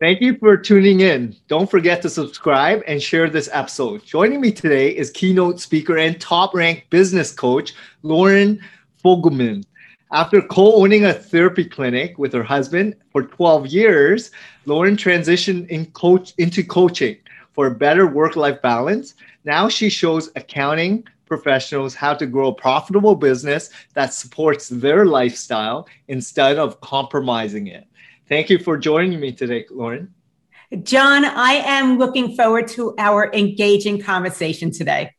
Thank you for tuning in. Don't forget to subscribe and share this episode. Joining me today is keynote speaker and top ranked business coach, Loren Fogelman. After co owning a therapy clinic with her husband for 12 years, Loren transitioned in coach, into coaching for a better work life balance. Now she shows accounting professionals how to grow a profitable business that supports their lifestyle instead of compromising it. Thank you for joining me today, Loren. John, I am looking forward to our engaging conversation today.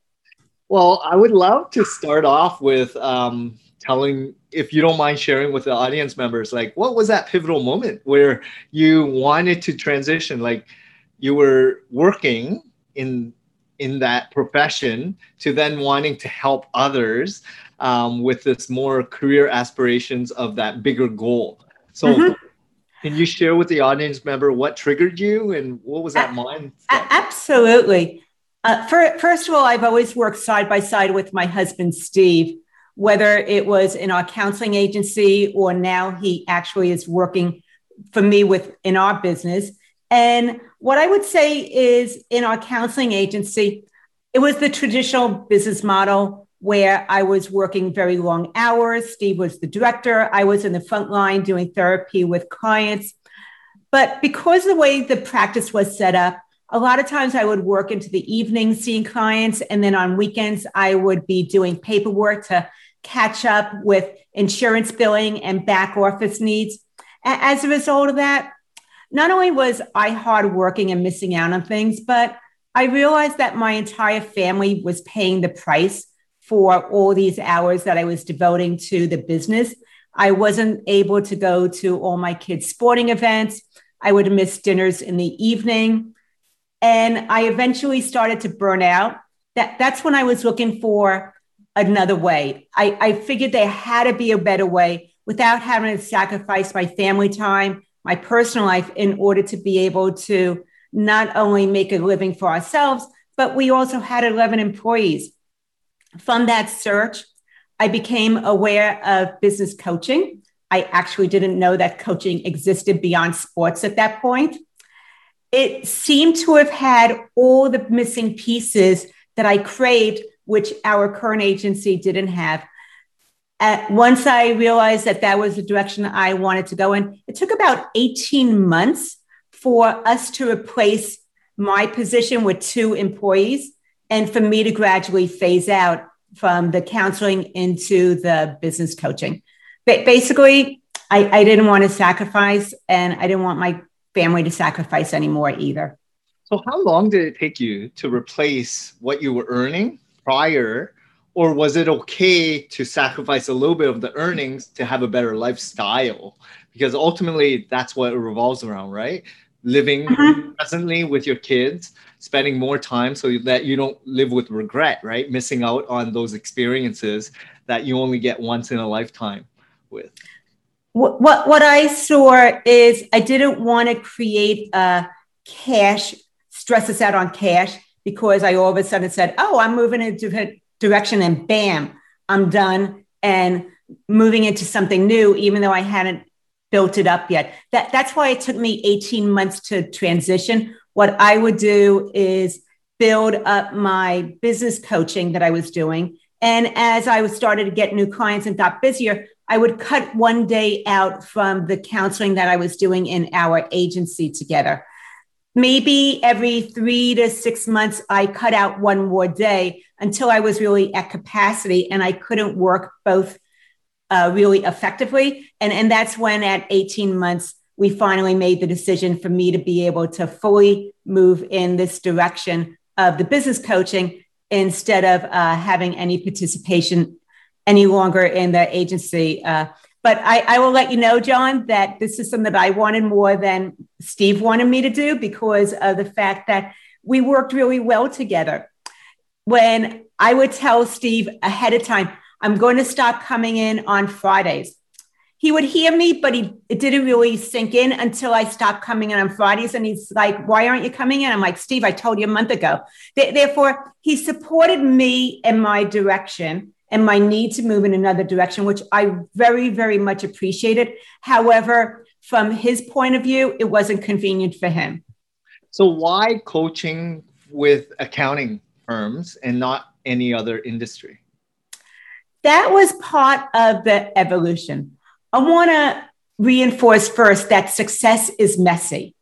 Well, I would love to start off with um, telling, if you don't mind sharing with the audience members, like what was that pivotal moment where you wanted to transition? Like you were working in in that profession to then wanting to help others um, with this more career aspirations of that bigger goal. So. Mm-hmm can you share with the audience member what triggered you and what was that mind? Absolutely. Uh, for, first of all, I've always worked side by side with my husband, Steve, whether it was in our counseling agency or now he actually is working for me with in our business. And what I would say is in our counseling agency, it was the traditional business model where I was working very long hours. Steve was the director. I was in the front line doing therapy with clients. But because the way the practice was set up, a lot of times I would work into the evening seeing clients. And then on weekends, I would be doing paperwork to catch up with insurance billing and back office needs. As a result of that, not only was I hardworking and missing out on things, but I realized that my entire family was paying the price for all these hours that I was devoting to the business. I wasn't able to go to all my kids' sporting events. I would miss dinners in the evening. And I eventually started to burn out. That, that's when I was looking for another way. I, I figured there had to be a better way without having to sacrifice my family time, my personal life in order to be able to not only make a living for ourselves, but we also had 11 employees. From that search, I became aware of business coaching. I actually didn't know that coaching existed beyond sports at that point. It seemed to have had all the missing pieces that I craved, which our current agency didn't have. At, once I realized that that was the direction I wanted to go in, it took about 18 months for us to replace my position with two employees and for me to gradually phase out from the counseling into the business coaching. But basically, I, I didn't want to sacrifice and I didn't want my family to sacrifice anymore either. So, how long did it take you to replace what you were earning prior? Or was it okay to sacrifice a little bit of the earnings to have a better lifestyle? Because ultimately, that's what it revolves around, right? living uh-huh. presently with your kids spending more time so that you don't live with regret right missing out on those experiences that you only get once in a lifetime with what what, what i saw is i didn't want to create a cash stress us out on cash because i all of a sudden said oh i'm moving in a different direction and bam i'm done and moving into something new even though i hadn't built it up yet. That, that's why it took me 18 months to transition. What I would do is build up my business coaching that I was doing. And as I was started to get new clients and got busier, I would cut one day out from the counseling that I was doing in our agency together. Maybe every three to six months, I cut out one more day until I was really at capacity and I couldn't work both uh, really effectively. And, and that's when at 18 months, we finally made the decision for me to be able to fully move in this direction of the business coaching instead of uh, having any participation any longer in the agency. Uh, but I, I, will let you know, John, that this is something that I wanted more than Steve wanted me to do because of the fact that we worked really well together. When I would tell Steve ahead of time, I'm going to stop coming in on Fridays. He would hear me, but he it didn't really sink in until I stopped coming in on Fridays. And he's like, "Why aren't you coming in?" I'm like, "Steve, I told you a month ago." Therefore, he supported me in my direction and my need to move in another direction, which I very, very much appreciated. However, from his point of view, it wasn't convenient for him. So, why coaching with accounting firms and not any other industry? That was part of the evolution. I want to reinforce first that success is messy.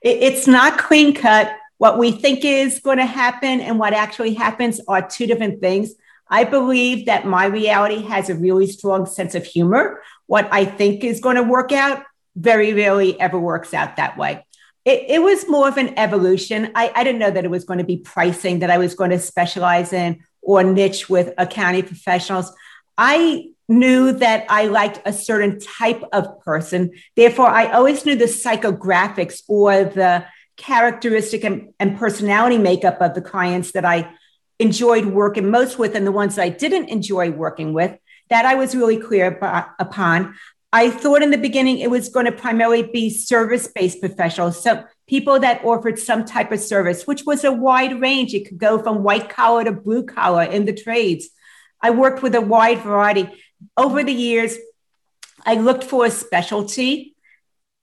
It's not clean cut. What we think is going to happen and what actually happens are two different things. I believe that my reality has a really strong sense of humor. What I think is going to work out very rarely ever works out that way. It, it was more of an evolution. I, I didn't know that it was going to be pricing that I was going to specialize in or niche with accounting professionals. I knew that I liked a certain type of person. Therefore, I always knew the psychographics or the characteristic and, and personality makeup of the clients that I enjoyed working most with and the ones that I didn't enjoy working with, that I was really clear upon. I thought in the beginning it was going to primarily be service based professionals. So people that offered some type of service, which was a wide range. It could go from white collar to blue collar in the trades. I worked with a wide variety. Over the years, I looked for a specialty.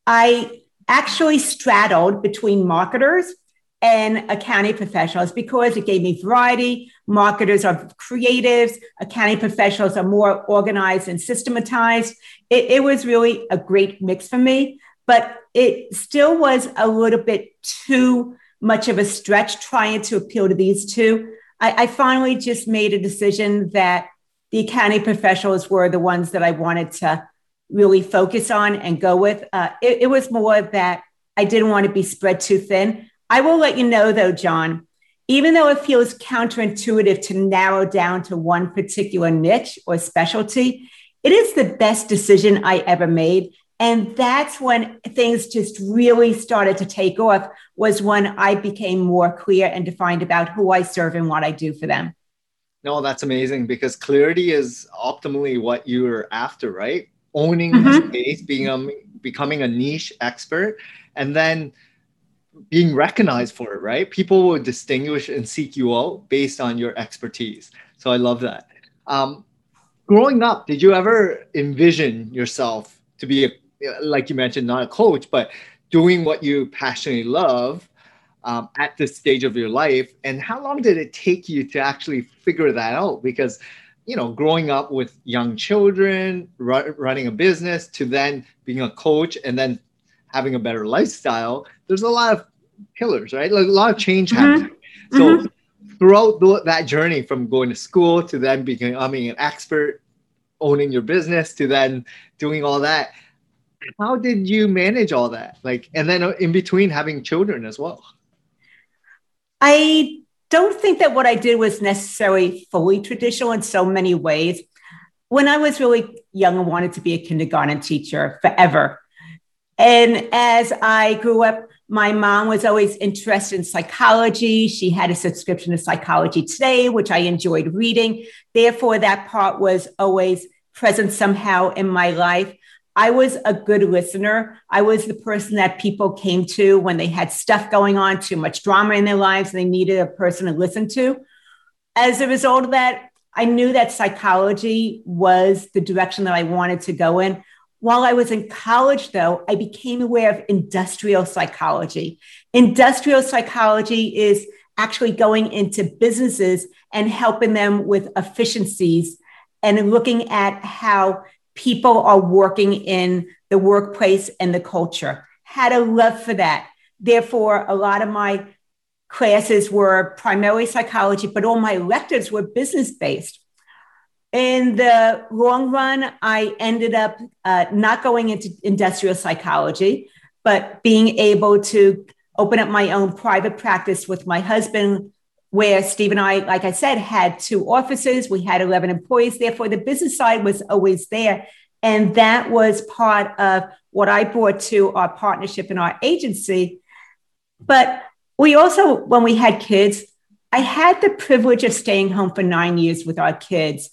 I actually straddled between marketers and accounting professionals because it gave me variety. Marketers are creatives, accounting professionals are more organized and systematized. It, it, was really a great mix for me, but it still was a little bit too much of a stretch trying to appeal to these two. I, I finally just made a decision that the accounting professionals were the ones that I wanted to really focus on and go with. Uh, it, it was more that I didn't want to be spread too thin. I will let you know, though, John, even though it feels counterintuitive to narrow down to one particular niche or specialty, it is the best decision I ever made. And that's when things just really started to take off, was when I became more clear and defined about who I serve and what I do for them. No, that's amazing because clarity is optimally what you're after, right? Owning mm-hmm. space, being um, becoming a niche expert, and then being recognized for it, right? People will distinguish and seek you out based on your expertise. So I love that. Um, growing up, did you ever envision yourself to be, a, like you mentioned, not a coach, but doing what you passionately love um, at this stage of your life? And how long did it take you to actually figure that out? Because you know, growing up with young children, ru- running a business, to then being a coach, and then having a better lifestyle, there's a lot of pillars, right? Like a lot of change mm-hmm. happening. So mm-hmm. throughout that journey from going to school to then becoming an expert, owning your business to then doing all that, how did you manage all that? Like, and then in between having children as well. I don't think that what I did was necessarily fully traditional in so many ways. When I was really young, I wanted to be a kindergarten teacher forever. And as I grew up, my mom was always interested in psychology. She had a subscription to Psychology Today, which I enjoyed reading. Therefore, that part was always present somehow in my life. I was a good listener. I was the person that people came to when they had stuff going on, too much drama in their lives, and they needed a person to listen to. As a result of that, I knew that psychology was the direction that I wanted to go in. While I was in college, though, I became aware of industrial psychology. Industrial psychology is actually going into businesses and helping them with efficiencies and looking at how people are working in the workplace and the culture. Had a love for that. Therefore, a lot of my classes were primarily psychology, but all my electives were business based in the long run, I ended up uh, not going into industrial psychology, but being able to open up my own private practice with my husband, where Steve and I, like I said, had two offices. We had 11 employees. Therefore, the business side was always there. And that was part of what I brought to our partnership and our agency. But we also, when we had kids, I had the privilege of staying home for nine years with our kids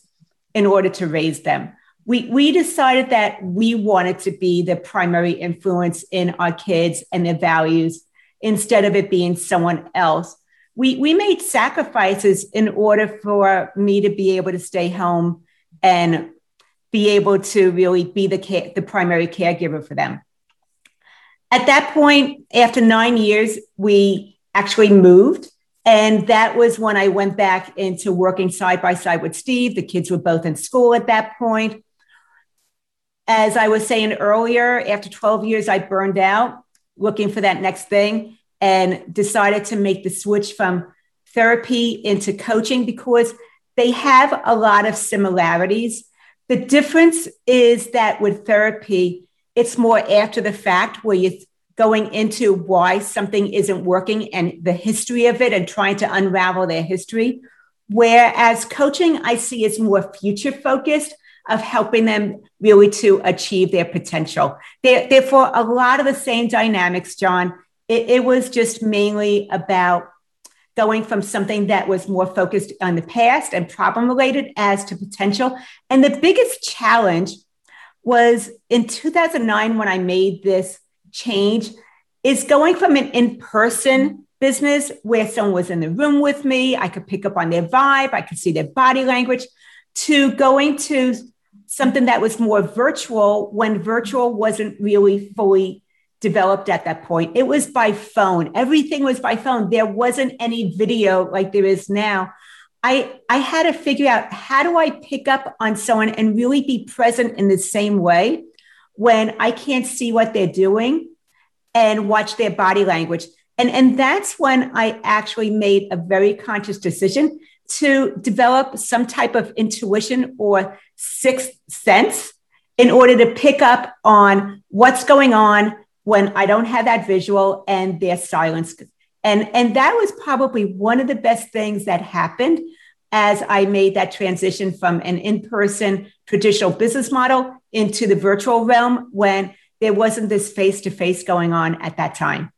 in order to raise them. We, we decided that we wanted to be the primary influence in our kids and their values instead of it being someone else. We, we made sacrifices in order for me to be able to stay home and be able to really be the, care, the primary caregiver for them. At that point, after nine years, we actually moved. And that was when I went back into working side by side with Steve. The kids were both in school at that point. As I was saying earlier, after 12 years, I burned out looking for that next thing and decided to make the switch from therapy into coaching because they have a lot of similarities. The difference is that with therapy, it's more after the fact where you're going into why something isn't working and the history of it and trying to unravel their history. Whereas coaching, I see is more future focused of helping them really to achieve their potential. Therefore, a lot of the same dynamics, John. It, it was just mainly about going from something that was more focused on the past and problem related as to potential. And the biggest challenge was in 2009 when I made this change is going from an in person business where someone was in the room with me, I could pick up on their vibe, I could see their body language, to going to something that was more virtual when virtual wasn't really fully developed at that point. It was by phone. Everything was by phone. There wasn't any video like there is now. I, I had to figure out how do I pick up on someone and really be present in the same way when I can't see what they're doing and watch their body language. And, and that's when I actually made a very conscious decision to develop some type of intuition or sixth sense in order to pick up on what's going on when I don't have that visual and their silence. And, and that was probably one of the best things that happened as I made that transition from an in person traditional business model into the virtual realm when there wasn't this face to face going on at that time.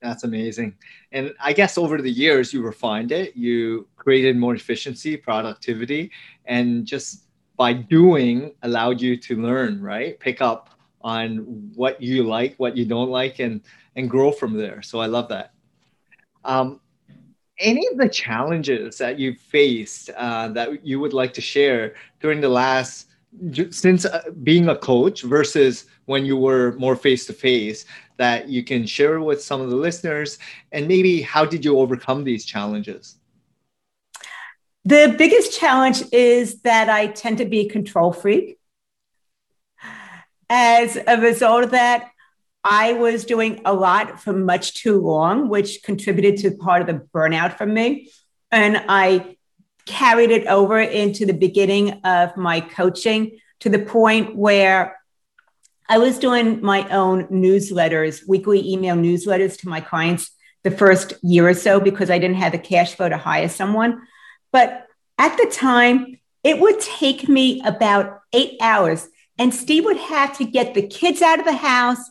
That's amazing. And I guess over the years, you refined it, you created more efficiency, productivity, and just by doing allowed you to learn, right? Pick up on what you like, what you don't like, and, and grow from there. So I love that. Um, any of the challenges that you faced uh, that you would like to share during the last since uh, being a coach versus when you were more face to face that you can share with some of the listeners and maybe how did you overcome these challenges the biggest challenge is that i tend to be a control freak as a result of that I was doing a lot for much too long, which contributed to part of the burnout for me. And I carried it over into the beginning of my coaching to the point where I was doing my own newsletters, weekly email newsletters to my clients the first year or so because I didn't have the cash flow to hire someone. But at the time, it would take me about eight hours. And Steve would have to get the kids out of the house,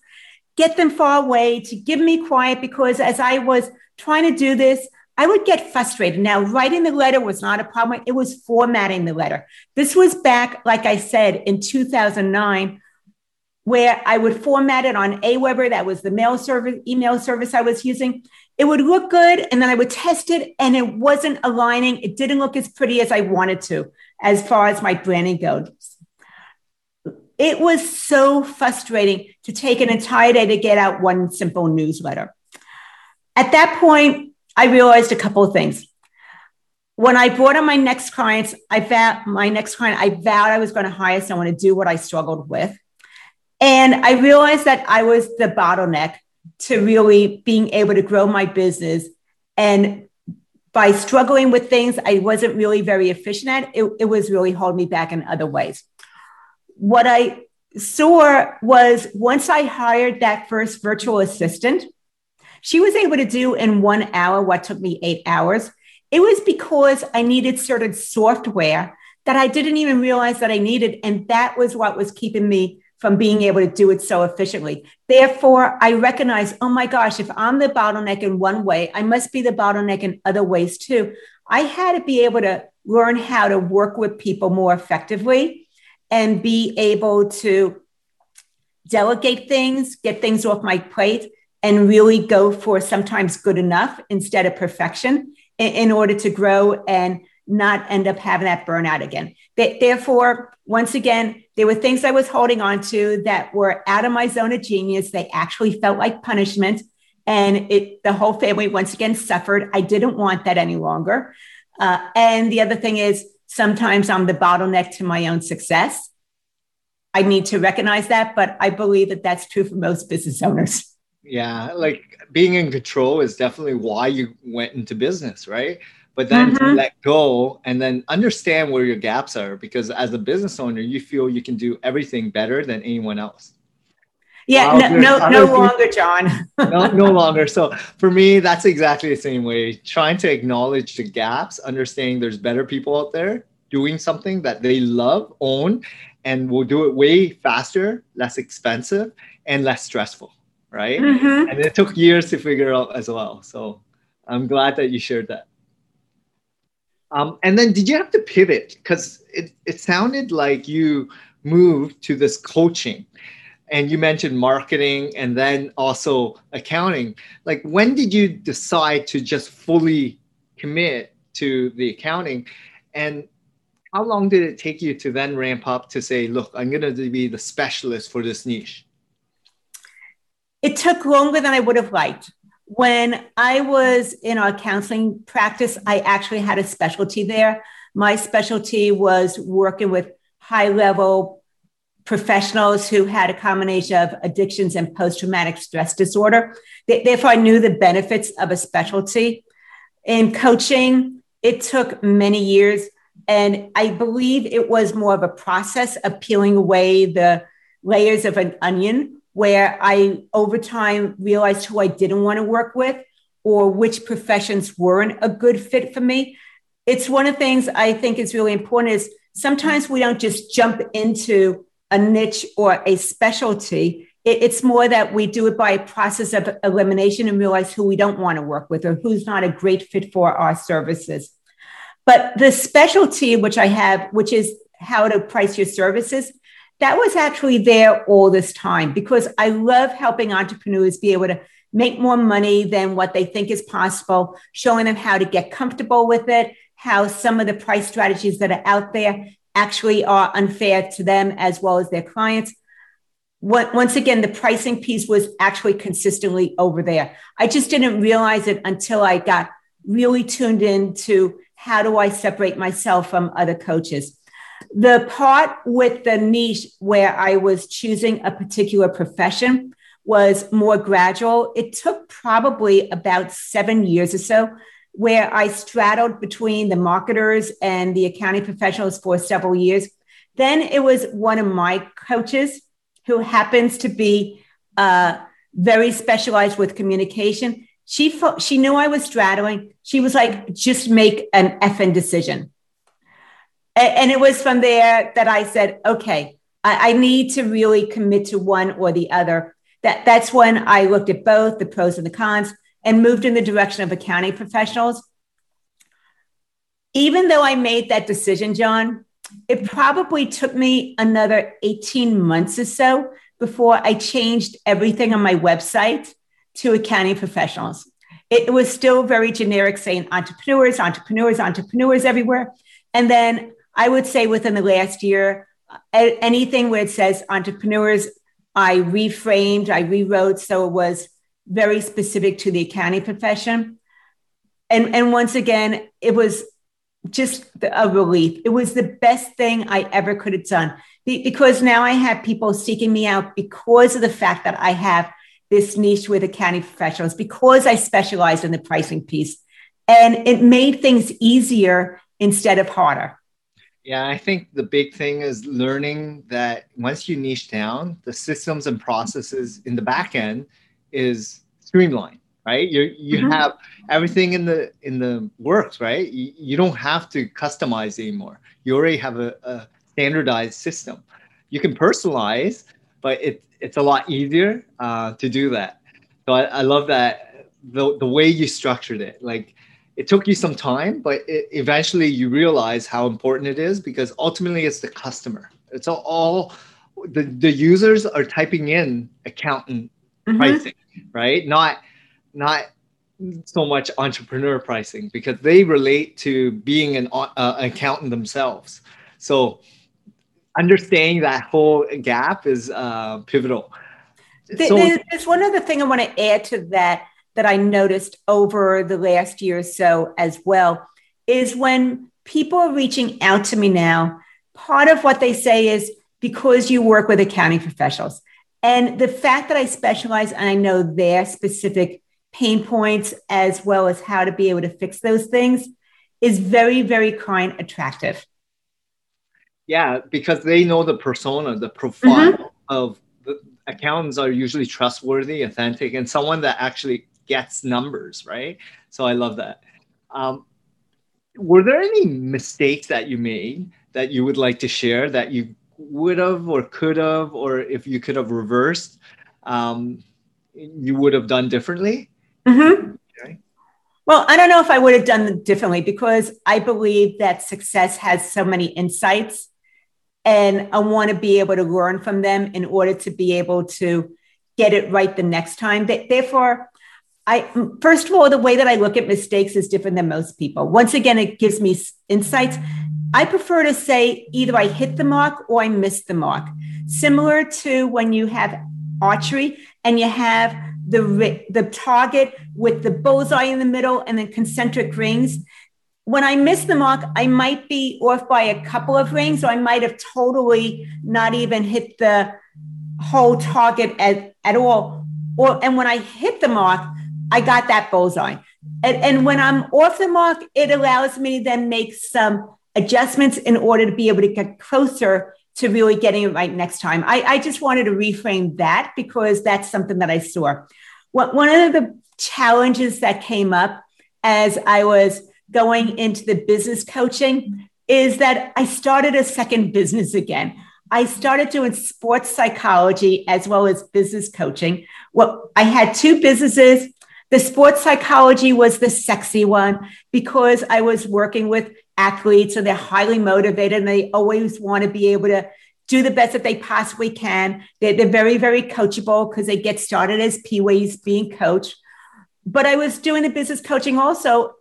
get them far away to give me quiet because as I was trying to do this, I would get frustrated. Now, writing the letter was not a problem. It was formatting the letter. This was back, like I said, in 2009, where I would format it on Aweber. That was the mail service, email service I was using. It would look good, and then I would test it, and it wasn't aligning. It didn't look as pretty as I wanted to, as far as my branding goes. It was so frustrating to take an entire day to get out one simple newsletter. At that point, I realized a couple of things. When I brought on my next clients, I vowed my next client, I vowed I was going to hire someone to do what I struggled with. And I realized that I was the bottleneck to really being able to grow my business. And by struggling with things I wasn't really very efficient at, it, it was really holding me back in other ways. What I saw was once I hired that first virtual assistant, she was able to do in one hour what took me eight hours. It was because I needed certain software that I didn't even realize that I needed. And that was what was keeping me from being able to do it so efficiently. Therefore, I recognize, oh my gosh, if I'm the bottleneck in one way, I must be the bottleneck in other ways too. I had to be able to learn how to work with people more effectively and be able to delegate things, get things off my plate, and really go for sometimes good enough instead of perfection in, in order to grow and not end up having that burnout again. Therefore, once again, there were things I was holding on to that were out of my zone of genius. They actually felt like punishment. And it, the whole family once again suffered. I didn't want that any longer. Uh, and the other thing is, sometimes I'm the bottleneck to my own success. I need to recognize that, but I believe that that's true for most business owners. Yeah, like being in control is definitely why you went into business, right? but then mm-hmm. let go and then understand where your gaps are because as a business owner you feel you can do everything better than anyone else yeah wow, no no, no longer john. No, no longer. So for me that's exactly the same way. Trying to acknowledge the gaps understanding there's better people out there doing something that they love own and will do it way faster less expensive and less stressful right? Mm-hmm. and it took years to figure out as well. So i'm glad that you shared that. Um, and then did you have to pivot? Because it, it sounded like you moved to this coaching and you mentioned marketing and then also accounting. Like when did you decide to just fully commit to the accounting? And how long did it take you to then ramp up to say, look, I'm going to be the specialist for this niche? It took longer than I would have liked. When I was in our counseling practice, I actually had a specialty there. My specialty was working with high level professionals who had a combination of addictions and post traumatic stress disorder. Therefore, I knew the benefits of a specialty. In coaching, it took many years. And I believe it was more of a process of peeling away the layers of an onion where I, over time, realized who I didn't want to work with or which professions weren't a good fit for me. It's one of the things I think is really important is sometimes we don't just jump into a niche or a specialty. it's more that we do it by a process of elimination and realize who we don't want to work with or who's not a great fit for our services. But the specialty, which I have, which is how to price your services, that was actually there all this time because I love helping entrepreneurs be able to make more money than what they think is possible, showing them how to get comfortable with it, how some of the price strategies that are out there actually are unfair to them as well as their clients. Once again, the pricing piece was actually consistently over there. I just didn't realize it until I got really tuned in to how do I separate myself from other coaches. The part with the niche where I was choosing a particular profession was more gradual. It took probably about seven years or so where I straddled between the marketers and the accounting professionals for several years. Then it was one of my coaches who happens to be uh, very specialized with communication. She, fo- she knew I was straddling. She was like, just make an effing decision. And it was from there that I said, okay, I, need to really commit to one or the other. That, that's when I looked at both the pros and the cons and moved in the direction of accounting professionals. Even though I made that decision, John, it probably took me another 18 months or so before I changed everything on my website to accounting professionals. It was still very generic, saying entrepreneurs, entrepreneurs, entrepreneurs everywhere. And then I would say within the last year, anything where it says entrepreneurs, I reframed, I rewrote so it was very specific to the accounting profession. And, and once again, it was just a relief. It was the best thing I ever could have done because now I have people seeking me out because of the fact that I have this niche with accounting professionals, because I specialized in the pricing piece. And it made things easier instead of harder. Yeah, I think the big thing is learning that once you niche down, the systems and processes in the back end is streamlined, right? You you mm-hmm. have everything in the in the works, right? You, you don't have to customize anymore. You already have a, a standardized system. You can personalize, but it, it's a lot easier uh, to do that. So I, I love that the, the way you structured it. Like it took you some time, but it, eventually you realize how important it is because ultimately it's the customer. It's all, all the, the users are typing in accountant mm-hmm. pricing, right? Not not so much entrepreneur pricing because they relate to being an uh, accountant themselves. So understanding that whole gap is uh, pivotal. So, There's one other thing I want to add to that that I noticed over the last year or so as well is when people are reaching out to me now, part of what they say is because you work with accounting professionals. And the fact that I specialize and I know their specific pain points as well as how to be able to fix those things is very, very client attractive. Yeah, because they know the persona, the profile mm-hmm. of the accountants are usually trustworthy, authentic, and someone that actually gets numbers, right? So I love that. Um, were there any mistakes that you made that you would like to share that you would have or could have, or if you could have reversed, um, you would have done differently? Mm-hmm. Okay. Well, I don't know if I would have done differently because I believe that success has so many insights and I want to be able to learn from them in order to be able to get it right the next time. Therefore, I first of all, the way that I look at mistakes is different than most people. Once again, it gives me insights. I prefer to say either I hit the mark or I missed the mark. Similar to when you have archery and you have the, the target with the bullseye in the middle and then concentric rings. When I miss the mark, I might be off by a couple of rings, or I might have totally not even hit the whole target at, at all. Or and when I hit the mark, I got that bullseye. And, and when I'm off the mark, it allows me to then make some adjustments in order to be able to get closer to really getting it right next time. I, I just wanted to reframe that because that's something that I saw. What, One of the challenges that came up as I was going into the business coaching is that I started a second business again. I started doing sports psychology as well as business coaching. Well, I had two businesses. The sports psychology was the sexy one because I was working with athletes and they're highly motivated and they always want to be able to do the best that they possibly can. They're, they're very, very coachable because they get started as peewees being coached. But I was doing the business coaching also.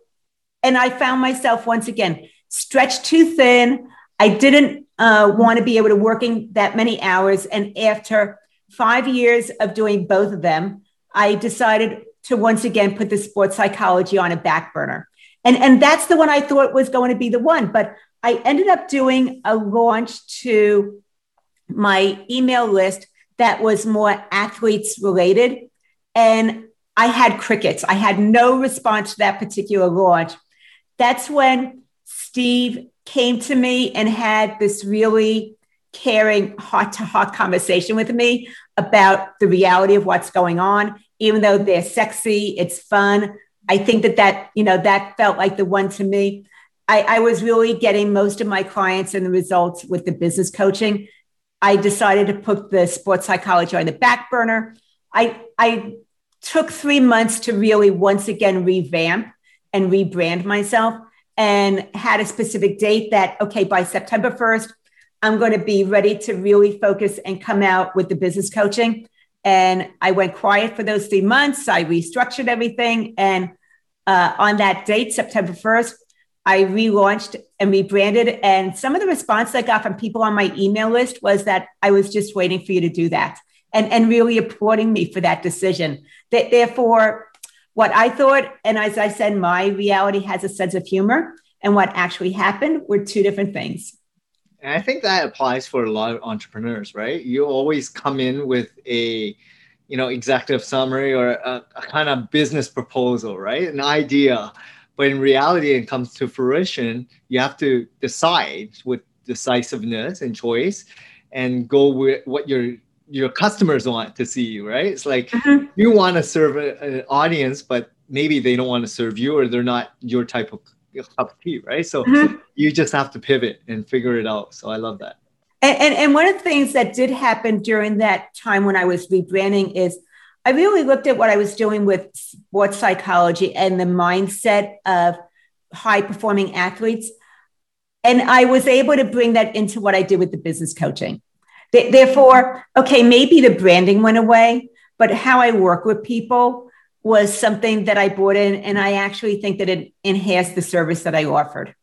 And I found myself once again stretched too thin. I didn't uh, want to be able to working that many hours. And after five years of doing both of them, I decided to once again put the sports psychology on a back burner. And, and that's the one I thought was going to be the one. But I ended up doing a launch to my email list that was more athletes related. And I had crickets. I had no response to that particular launch. That's when Steve came to me and had this really caring heart to heart conversation with me about the reality of what's going on. Even though they're sexy, it's fun. I think that that, you know, that felt like the one to me. I, I was really getting most of my clients and the results with the business coaching. I decided to put the sports psychology on the back burner. I, I took three months to really once again revamp and rebrand myself and had a specific date that, okay, by September 1st, I'm going to be ready to really focus and come out with the business coaching. And I went quiet for those three months. I restructured everything. And uh, on that date, September 1st, I relaunched and rebranded. And some of the response I got from people on my email list was that I was just waiting for you to do that and, and really applauding me for that decision. That therefore, what I thought, and as I said, my reality has a sense of humor, and what actually happened were two different things. And I think that applies for a lot of entrepreneurs, right? You always come in with a you know executive summary or a, a kind of business proposal, right? An idea but in reality, it comes to fruition, you have to decide with decisiveness and choice and go with what your your customers want to see you, right? It's like mm-hmm. you want to serve a, an audience, but maybe they don't want to serve you or they're not your type of cup of tea, right? So mm-hmm. you just have to pivot and figure it out. So I love that. And, and, and one of the things that did happen during that time when I was rebranding is I really looked at what I was doing with sports psychology and the mindset of high performing athletes. And I was able to bring that into what I did with the business coaching. Therefore, okay, maybe the branding went away, but how I work with people was something that I brought in. And I actually think that it enhanced the service that I offered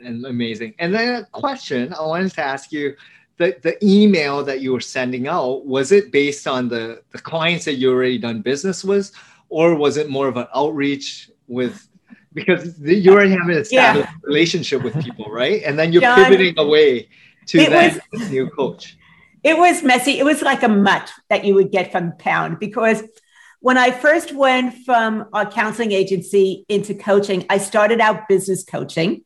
and amazing. And then a question I wanted to ask you the, the email that you were sending out, was it based on the, the clients that you already done business with, or was it more of an outreach with because you already have an established yeah. relationship with people, right? And then you're John, pivoting away to that was, new coach. It was messy. It was like a mutt that you would get from Pound because when I first went from a counseling agency into coaching, I started out business coaching.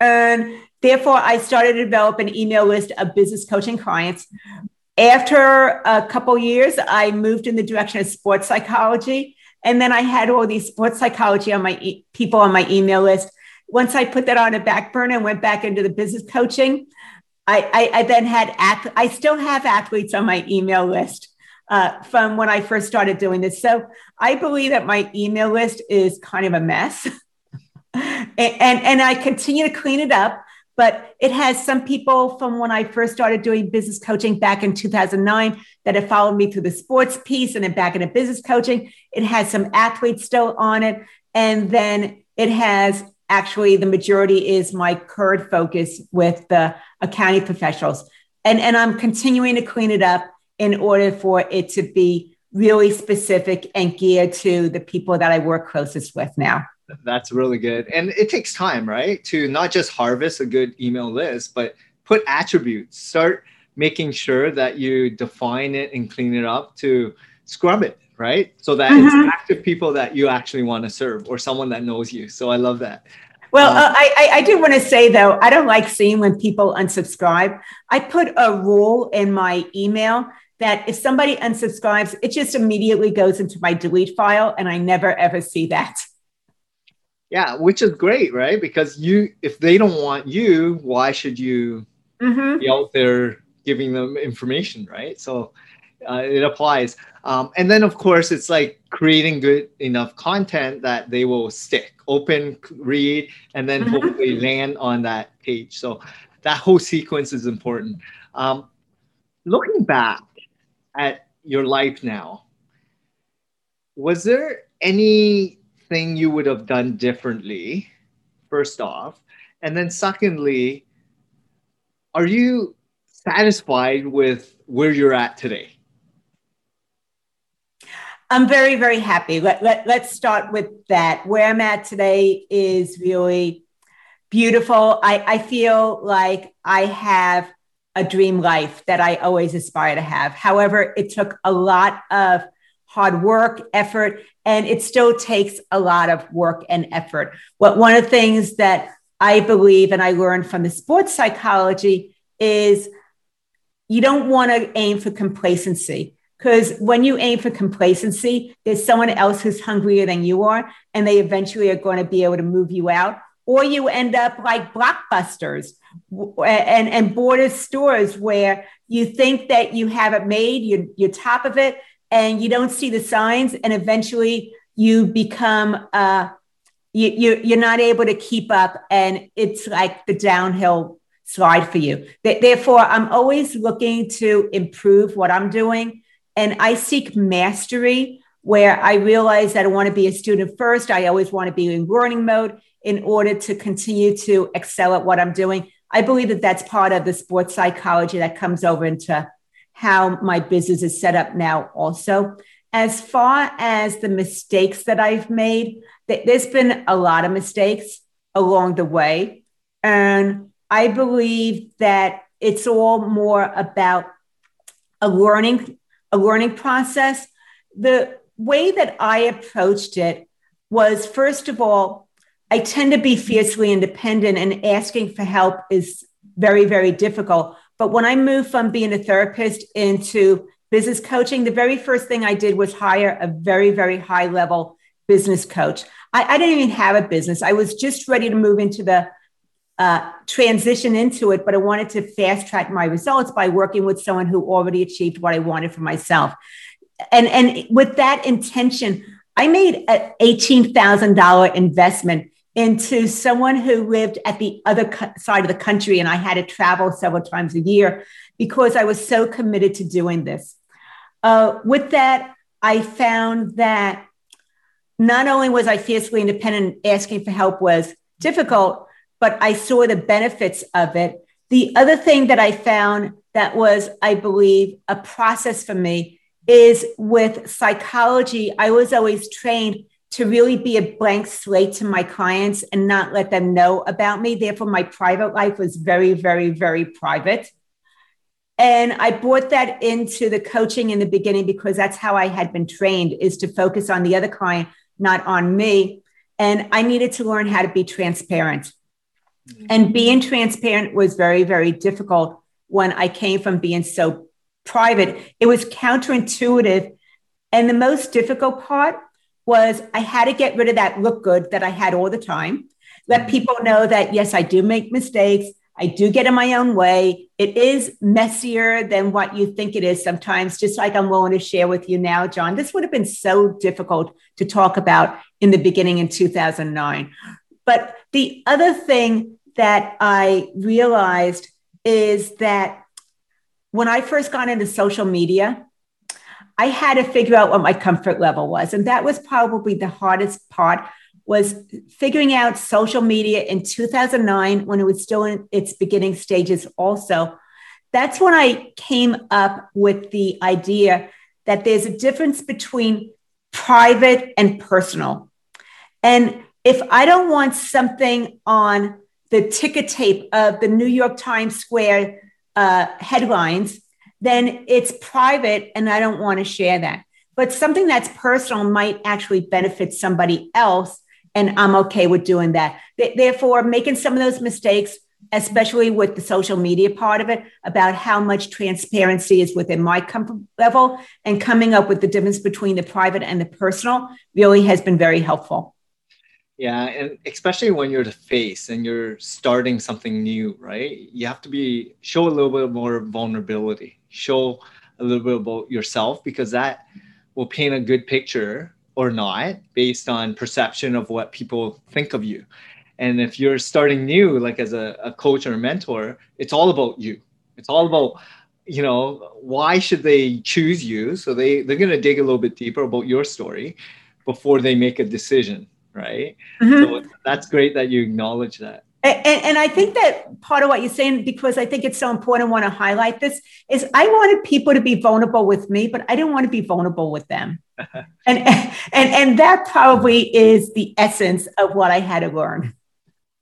And therefore, I started to develop an email list of business coaching clients. After a couple years, I moved in the direction of sports psychology. And then I had all these sports psychology on my e- people on my email list. Once I put that on a back burner and went back into the business coaching, I, I, I then had, I still have athletes on my email list uh, from when I first started doing this. So I believe that my email list is kind of a mess. and, and, and I continue to clean it up. But it has some people from when I first started doing business coaching back in 2009 that have followed me through the sports piece and then back into business coaching. It has some athletes still on it. And then it has actually the majority is my current focus with the accounting professionals. And, and I'm continuing to clean it up in order for it to be really specific and geared to the people that I work closest with now. That's really good. And it takes time, right? To not just harvest a good email list, but put attributes. Start making sure that you define it and clean it up to scrub it, right? So that mm-hmm. it's active people that you actually want to serve or someone that knows you. So I love that. Well, um, uh, I, I do want to say though, I don't like seeing when people unsubscribe. I put a rule in my email that if somebody unsubscribes, it just immediately goes into my delete file and I never ever see that. Yeah, which is great, right? Because you, if they don't want you, why should you mm-hmm. be out there giving them information, right? So uh, it applies. Um, and then, of course, it's like creating good enough content that they will stick, open, read, and then mm-hmm. hopefully land on that page. So that whole sequence is important. Um, looking back at your life now, was there any thing you would have done differently, first off? And then, secondly, are you satisfied with where you're at today? I'm very, very happy. Let, let, let's start with that. Where I'm at today is really beautiful. I, I feel like I have a dream life that I always aspire to have. However, it took a lot of hard work, effort, and it still takes a lot of work and effort. What one of the things that I believe and I learned from the sports psychology is you don't want to aim for complacency because when you aim for complacency, there's someone else who's hungrier than you are, and they eventually are going to be able to move you out. Or you end up like blockbusters and, and border stores where you think that you have it made, you're, you're top of it, and you don't see the signs and eventually you become uh, you, you you're not able to keep up and it's like the downhill slide for you. Therefore i'm always looking to improve what i'm doing and i seek mastery where i realize that i want to be a student first. I always want to be in learning mode in order to continue to excel at what i'm doing. I believe that that's part of the sports psychology that comes over into how my business is set up now also. As far as the mistakes that i've made there's been a lot of mistakes along the way. And i believe that it's all more about a learning a learning process. The way that i approached it was first of all i tend to be fiercely independent and asking for help is very very difficult but when I moved from being a therapist into business coaching, the very first thing I did was hire a very, very high level business coach. I, I didn't even have a business. I was just ready to move into the uh, transition into it, but I wanted to fast track my results by working with someone who already achieved what I wanted for myself. And, and with that intention, I made an $18,000 investment into someone who lived at the other side of the country, and I had to travel several times a year because I was so committed to doing this. Uh, with that, I found that not only was I fiercely independent, asking for help was difficult, but I saw the benefits of it. The other thing that I found that was, I believe, a process for me is with psychology. I was always trained to really be a blank slate to my clients and not let them know about me. Therefore, my private life was very, very, very private. And I brought that into the coaching in the beginning because that's how I had been trained is to focus on the other client, not on me. And I needed to learn how to be transparent. Mm-hmm. And being transparent was very, very difficult when I came from being so private. It was counterintuitive. And the most difficult part was I had to get rid of that look good that I had all the time. Let mm-hmm. people know that, yes, I do make mistakes. I do get in my own way. It is messier than what you think it is sometimes, just like I'm willing to share with you now, John. This would have been so difficult to talk about in the beginning in 2009. But the other thing that I realized is that when I first got into social media, I had to figure out what my comfort level was. And that was probably the hardest part was figuring out social media in 2009 when it was still in its beginning stages also. That's when I came up with the idea that there's a difference between private and personal. And if I don't want something on the ticker tape of the New York Times Square uh, headlines, then it's private and I don't want to share that. But something that's personal might actually benefit somebody else. And I'm okay with doing that. Therefore, making some of those mistakes, especially with the social media part of it, about how much transparency is within my comfort level and coming up with the difference between the private and the personal really has been very helpful. Yeah, and especially when you're the face and you're starting something new, right? You have to be show a little bit more vulnerability show a little bit about yourself because that will paint a good picture or not based on perception of what people think of you. And if you're starting new, like as a, a coach or a mentor, it's all about you. It's all about, you know, why should they choose you? So they, they're going to dig a little bit deeper about your story before they make a decision, right? Mm-hmm. So that's great that you acknowledge that. And, and, I think that part of what you're saying, because I think it's so important, I want to highlight this, is I wanted people to be vulnerable with me, but I didn't want to be vulnerable with them. and, and, and that probably is the essence of what I had to learn.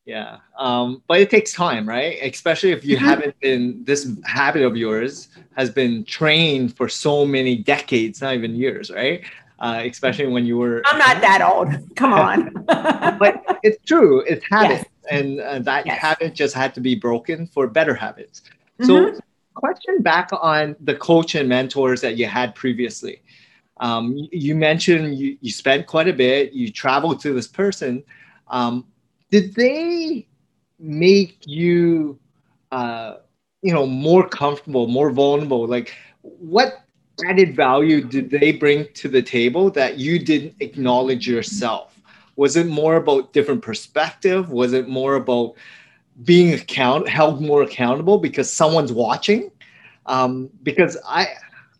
Yeah. Um, but it takes time, right? Especially if you mm-hmm. haven't been, this habit of yours has been trained for so many decades, not even years, right? Uh, especially when you were. I'm not that old. Come on. but it's true. It's habit. Yes and uh, that yes. habit just had to be broken for better habits. Mm-hmm. So, question back on the coach and mentors that you had previously. Um, you mentioned you, you spent quite a bit, you traveled to this person. Um, did they make you, uh, you know, more comfortable, more vulnerable? Like, what added value did they bring to the table that you didn't acknowledge yourself? Was it more about different perspective? Was it more about being account held more accountable because someone's watching? Um, because i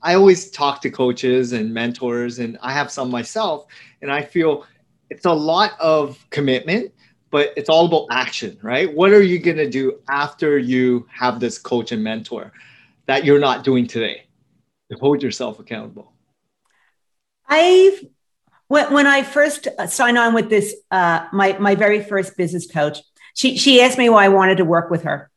i always talk to coaches and mentors and i have some myself and i feel it's a lot of commitment but it's all about action right? What are you going to do after you have this coach and mentor that you're not doing today to hold yourself accountable? I've when, when I first signed on with this, uh, my, my very first business coach, she, she asked me why I wanted to work with her.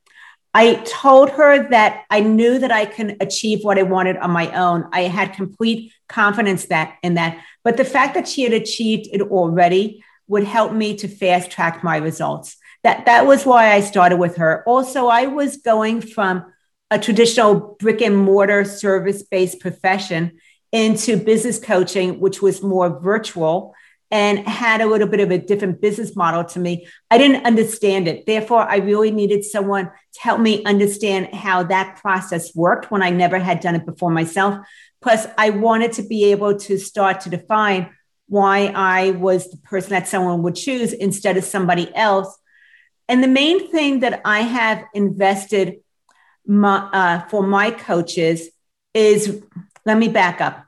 I told her that I knew that I can achieve what I wanted on my own. I had complete confidence that in that. But the fact that she had achieved it already would help me to fast track my results. That that was why I started with her. Also, I was going from a traditional brick and mortar service based profession into business coaching, which was more virtual. and had a little bit of a different business model to me. I didn't understand it. Therefore, I really needed someone to help me understand how that process worked when I never had done it before myself. Plus, I wanted to be able to start to define why I was the person that someone would choose instead of somebody else. And the main thing that I have invested my, uh, for my coaches is let me back up.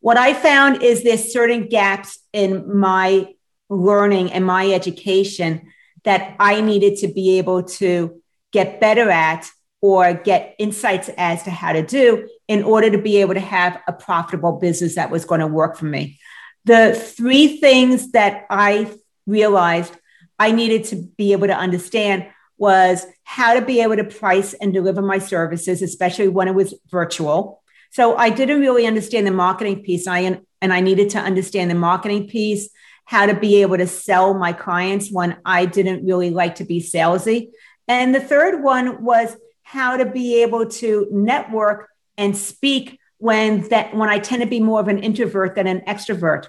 What I found is there's certain gaps in my learning and my education that I needed to be able to get better at or get insights as to how to do in order to be able to have a profitable business that was going to work for me. The three things that I realized I needed to be able to understand was how to be able to price and deliver my services, especially when it was virtual. So I didn't really understand the marketing piece. I and I needed to understand the marketing piece, how to be able to sell my clients when I didn't really like to be salesy. And the third one was how to be able to network and speak when that when I tend to be more of an introvert than an extrovert.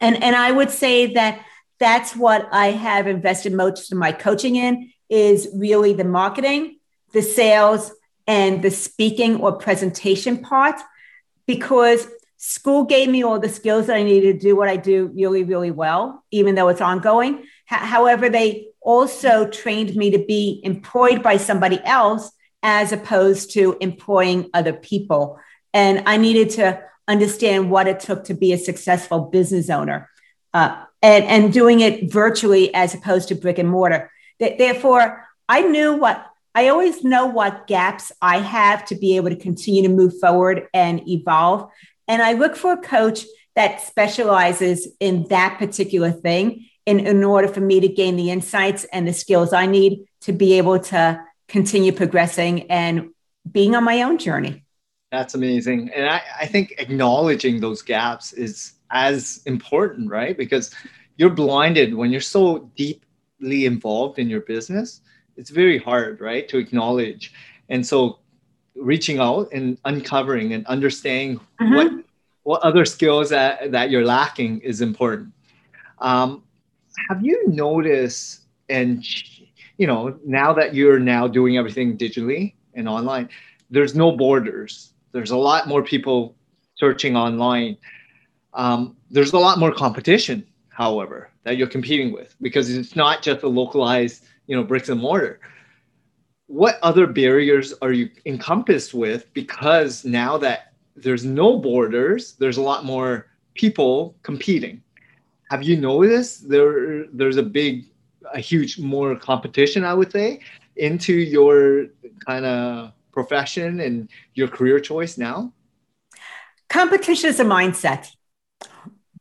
And and I would say that that's what I have invested most of my coaching in is really the marketing, the sales, and the speaking or presentation part because school gave me all the skills that I needed to do what I do really, really well, even though it's ongoing. H- however, they also trained me to be employed by somebody else as opposed to employing other people. And I needed to understand what it took to be a successful business owner uh, and, and doing it virtually as opposed to brick and mortar. Therefore, I knew what I always know what gaps I have to be able to continue to move forward and evolve. And I look for a coach that specializes in that particular thing in, in order for me to gain the insights and the skills I need to be able to continue progressing and being on my own journey. That's amazing. And I, I think acknowledging those gaps is as important, right? Because you're blinded when you're so deeply involved in your business it's very hard, right, to acknowledge. And so reaching out and uncovering and understanding mm-hmm. what what other skills that, that you're lacking is important. Um, have you noticed and you know now that you're now doing everything digitally and online there's no borders there's a lot more people searching online um, there's a lot more competition however that you're competing with because it's not just a localized you know bricks and mortar. What other barriers are you encompassed with? Because now that there's no borders there's a lot more people competing. Have you noticed there there's a big a huge more competition i would say into your kind of profession and your career choice now? Competition is a mindset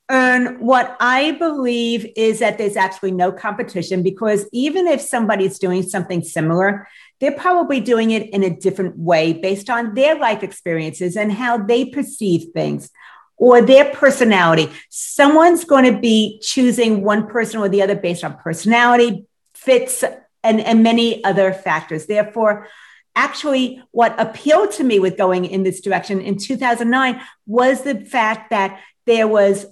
and what I believe is that there's absolutely no competition because even if somebody's doing something similar, they're probably doing it in a different way based on their life experiences and how they perceive things or their personality. Someone's going to be choosing one person or the other based on personality, fits, and, and many other factors. Therefore, actually, what appealed to me with going in this direction in 2009 was the fact that there was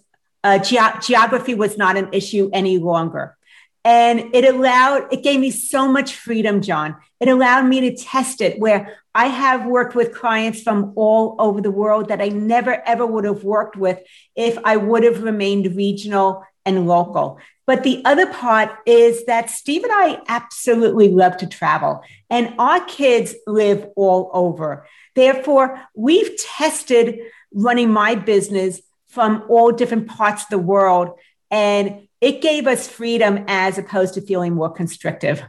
uh, ge- geography was not an issue any longer. And it allowed, it gave me so much freedom, John. It allowed me to test it where I have worked with clients from all over the world that I never ever would have worked with if I would have remained regional and local. But the other part is that Steve and I absolutely love to travel, and our kids live all over. Therefore, we've tested running my business from all different parts of the world. And it gave us freedom as opposed to feeling more constrictive.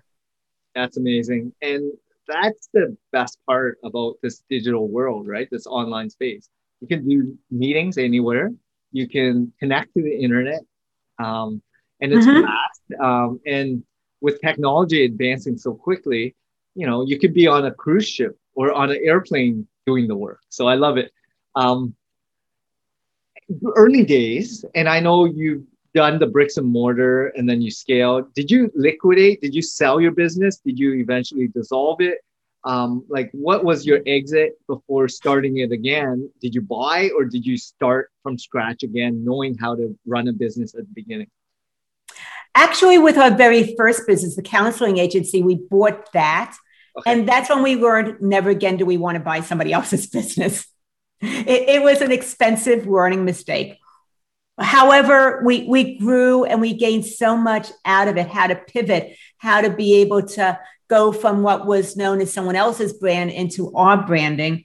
That's amazing. And that's the best part about this digital world, right? This online space. You can do meetings anywhere. You can connect to the internet, um, and it's mm-hmm. fast. Um, and with technology advancing so quickly, you know, you could be on a cruise ship or on an airplane doing the work. So I love it. Um, early days, and I know you've done the bricks and mortar and then you scale. Did you liquidate? Did you sell your business? Did you eventually dissolve it? um, like what was your exit before starting it again? Did you buy or did you start from scratch again, knowing how to run a business at the beginning? Actually, with our very first business, the counseling agency, we bought that. Okay. And that's when we learned never again do we want to buy somebody else's business. It, it was an expensive learning mistake. However, we, we grew and we gained so much out of it, how to pivot, how to be able to go from what was known as someone else's brand into our branding.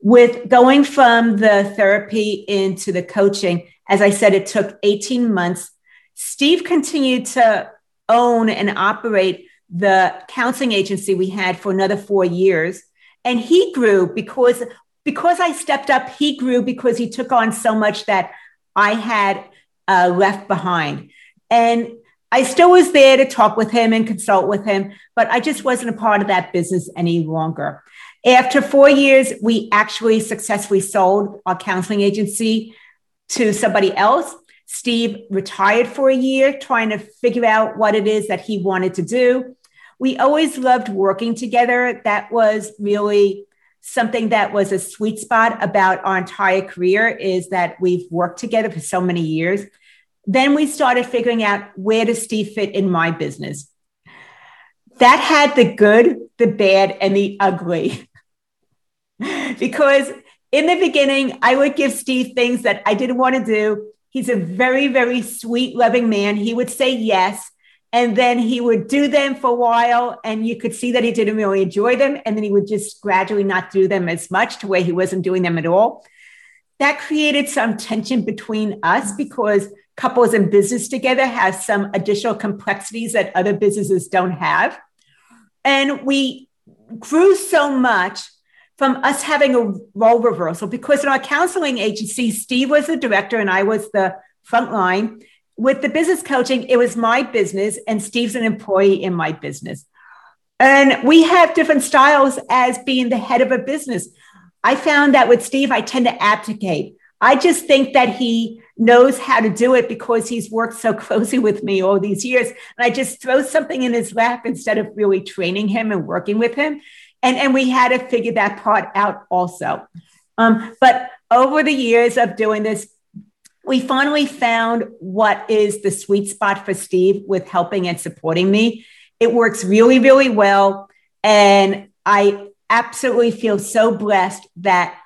With going from the therapy into the coaching, as I said, it took 18 months. Steve continued to own and operate the counseling agency we had for another four years. And he grew because because I stepped up, he grew because he took on so much that I had uh, left behind. And I still was there to talk with him and consult with him, but I just wasn't a part of that business any longer. After four years, we actually successfully sold our counseling agency to somebody else. Steve retired for a year, trying to figure out what it is that he wanted to do. We always loved working together. That was really something that was a sweet spot about our entire career is that we've worked together for so many years. Then we started figuring out where does Steve fit in my business. That had the good, the bad, and the ugly. because in the beginning, I would give Steve things that I didn't want to do. He's a very, very sweet, loving man. He would say yes and then he would do them for a while and you could see that he didn't really enjoy them and then he would just gradually not do them as much to where he wasn't doing them at all. That created some tension between us because couples in business together have some additional complexities that other businesses don't have. And we grew so much from us having a role reversal because in our counseling agency steve was the director and i was the front line with the business coaching, it was my business, and Steve's an employee in my business. And we have different styles as being the head of a business. I found that with Steve, I tend to abdicate. I just think that he knows how to do it because he's worked so closely with me all these years. And I just throw something in his lap instead of really training him and working with him. And, and we had to figure that part out also. Um, but over the years of doing this, we finally found what is the sweet spot for Steve with helping and supporting me. It works really, really well. And I absolutely feel so blessed that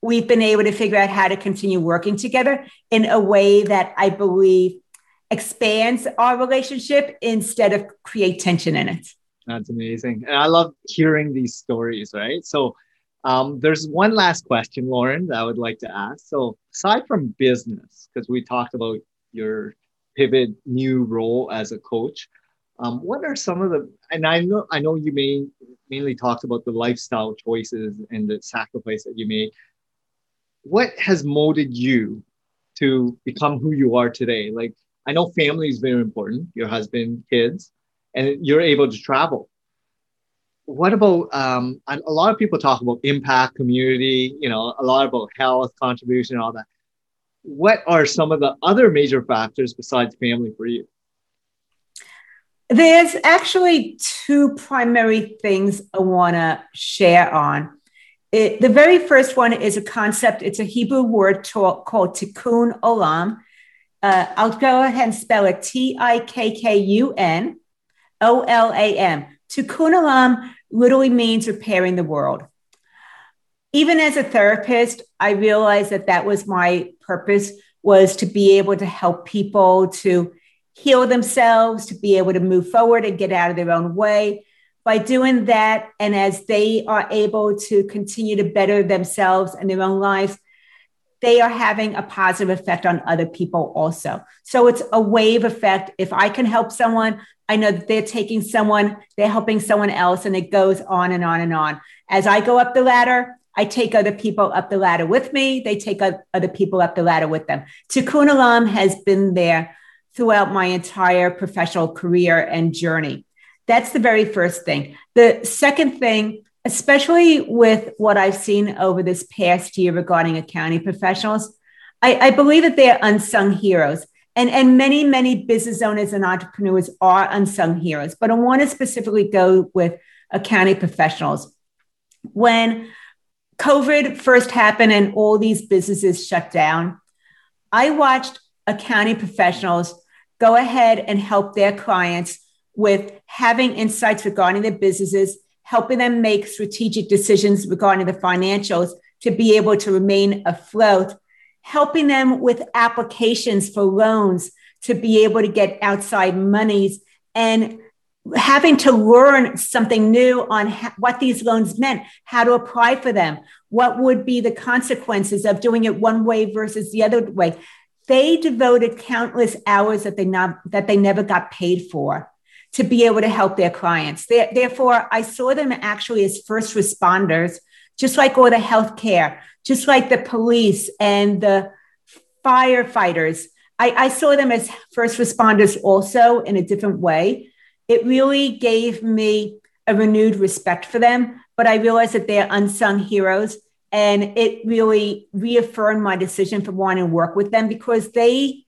we've been able to figure out how to continue working together in a way that I believe expands our relationship instead of create tension in it. That's amazing. And I love hearing these stories, right? So um, there's one last question, Loren, that I would like to ask. So, aside from business, because we talked about your pivot new role as a coach, um, what are some of the? And I know I know you may mainly talked about the lifestyle choices and the sacrifice that you made. What has molded you to become who you are today? Like I know family is very important. Your husband, kids, and you're able to travel what about um, a lot of people talk about impact community you know a lot about health contribution all that. What are some of the other major factors besides family for you? There's actually two primary things i want to share on. It, the very first one is a concept it's a hebrew word to, called tikkun olam. Uh, i'll go ahead and spell it t-i-k-k-u-n o-l-a-m tikkun olam literally means repairing the world. Even as a therapist, I realized that that was my purpose was to be able to help people to heal themselves, to be able to move forward and get out of their own way. By doing that, and as they are able to continue to better themselves and their own lives, they are having a positive effect on other people also. So it's a wave effect. If I can help someone, I know that they're taking someone, they're helping someone else, and it goes on and on and on. As I go up the ladder, I take other people up the ladder with me. They take other people up the ladder with them. Tikkun Olam has been there throughout my entire professional career and journey. That's the very first thing. The second thing especially with what I've seen over this past year regarding accounting professionals, I, I believe that they're unsung heroes. And, and many, many business owners and entrepreneurs are unsung heroes. But I want to specifically go with accounting professionals. When COVID first happened and all these businesses shut down, I watched accounting professionals go ahead and help their clients with having insights regarding their businesses, helping them make strategic decisions regarding the financials to be able to remain afloat, helping them with applications for loans to be able to get outside monies and having to learn something new on ha- what these loans meant, how to apply for them, what would be the consequences of doing it one way versus the other way. They devoted countless hours that they not that they never got paid for to be able to help their clients. Therefore, I saw them actually as first responders, just like all the healthcare, just like the police and the firefighters. I, I saw them as first responders also in a different way it really gave me a renewed respect for them. But I realized that they're unsung heroes. And it really reaffirmed my decision for wanting to work with them because they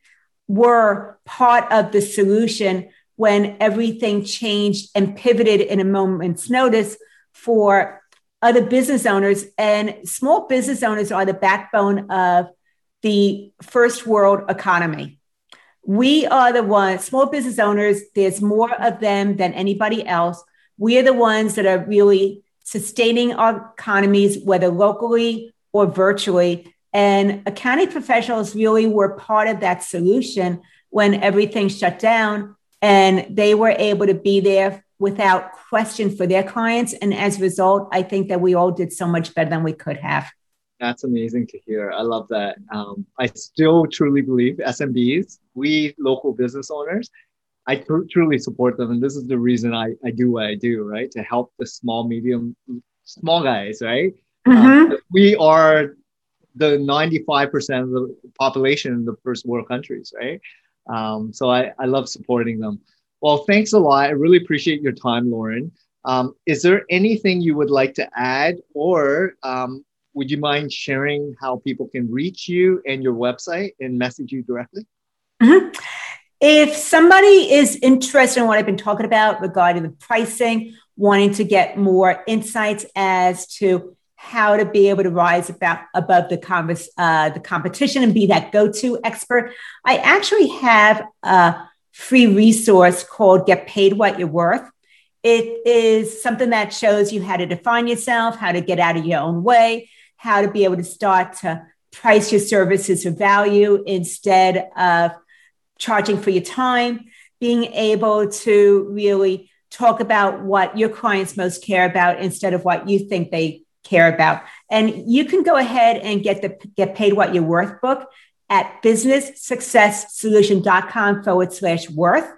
were part of the solution when everything changed and pivoted in a moment's notice for other business owners. And small business owners are the backbone of the first world economy. We are the ones, small business owners, there's more of them than anybody else. We are the ones that are really sustaining our economies, whether locally or virtually. And accounting professionals really were part of that solution when everything shut down. And they were able to be there without question for their clients. And as a result, I think that we all did so much better than we could have. That's amazing to hear. I love that. Um, I still truly believe SMBs, we local business owners, I tr- truly support them. And this is the reason I, I do what I do, right? To help the small, medium, small guys, right? Mm-hmm. Um, we are the 95% of the population in the first world countries, right? Um, so I, I love supporting them. Well, thanks a lot. I really appreciate your time, Loren. Um, is there anything you would like to add or um, would you mind sharing how people can reach you and your website and message you directly? Mm-hmm. If somebody is interested in what I've been talking about regarding the pricing, wanting to get more insights as to how to be able to rise about, above the, converse, uh, the competition and be that go-to expert, I actually have a free resource called Get Paid What You're Worth. It is something that shows you how to define yourself, how to get out of your own way, how to be able to start to price your services for value instead of charging for your time, being able to really talk about what your clients most care about instead of what you think they care about. And you can go ahead and get the get paid what you're worth book at businesssuccesssolution.com forward slash worth.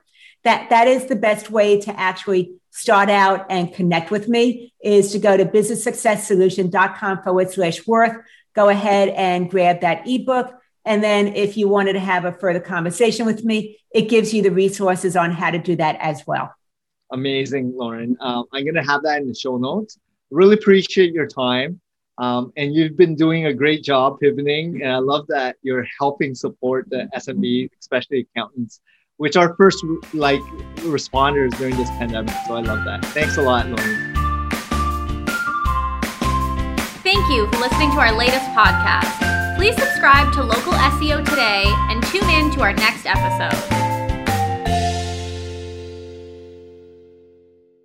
That that is the best way to actually start out and connect with me is to go to businesssuccesssolution.com forward slash worth. Go ahead and grab that ebook. And then if you wanted to have a further conversation with me, it gives you the resources on how to do that as well. Amazing, Loren. Um, I'm going to have that in the show notes. Really appreciate your time. Um, and you've been doing a great job pivoting. And I love that you're helping support the SMB, especially accountants which are first like responders during this pandemic. So I love that. Thanks a lot, Loren. Thank you for listening to our latest podcast. Please subscribe to Local SEO today and tune in to our next episode.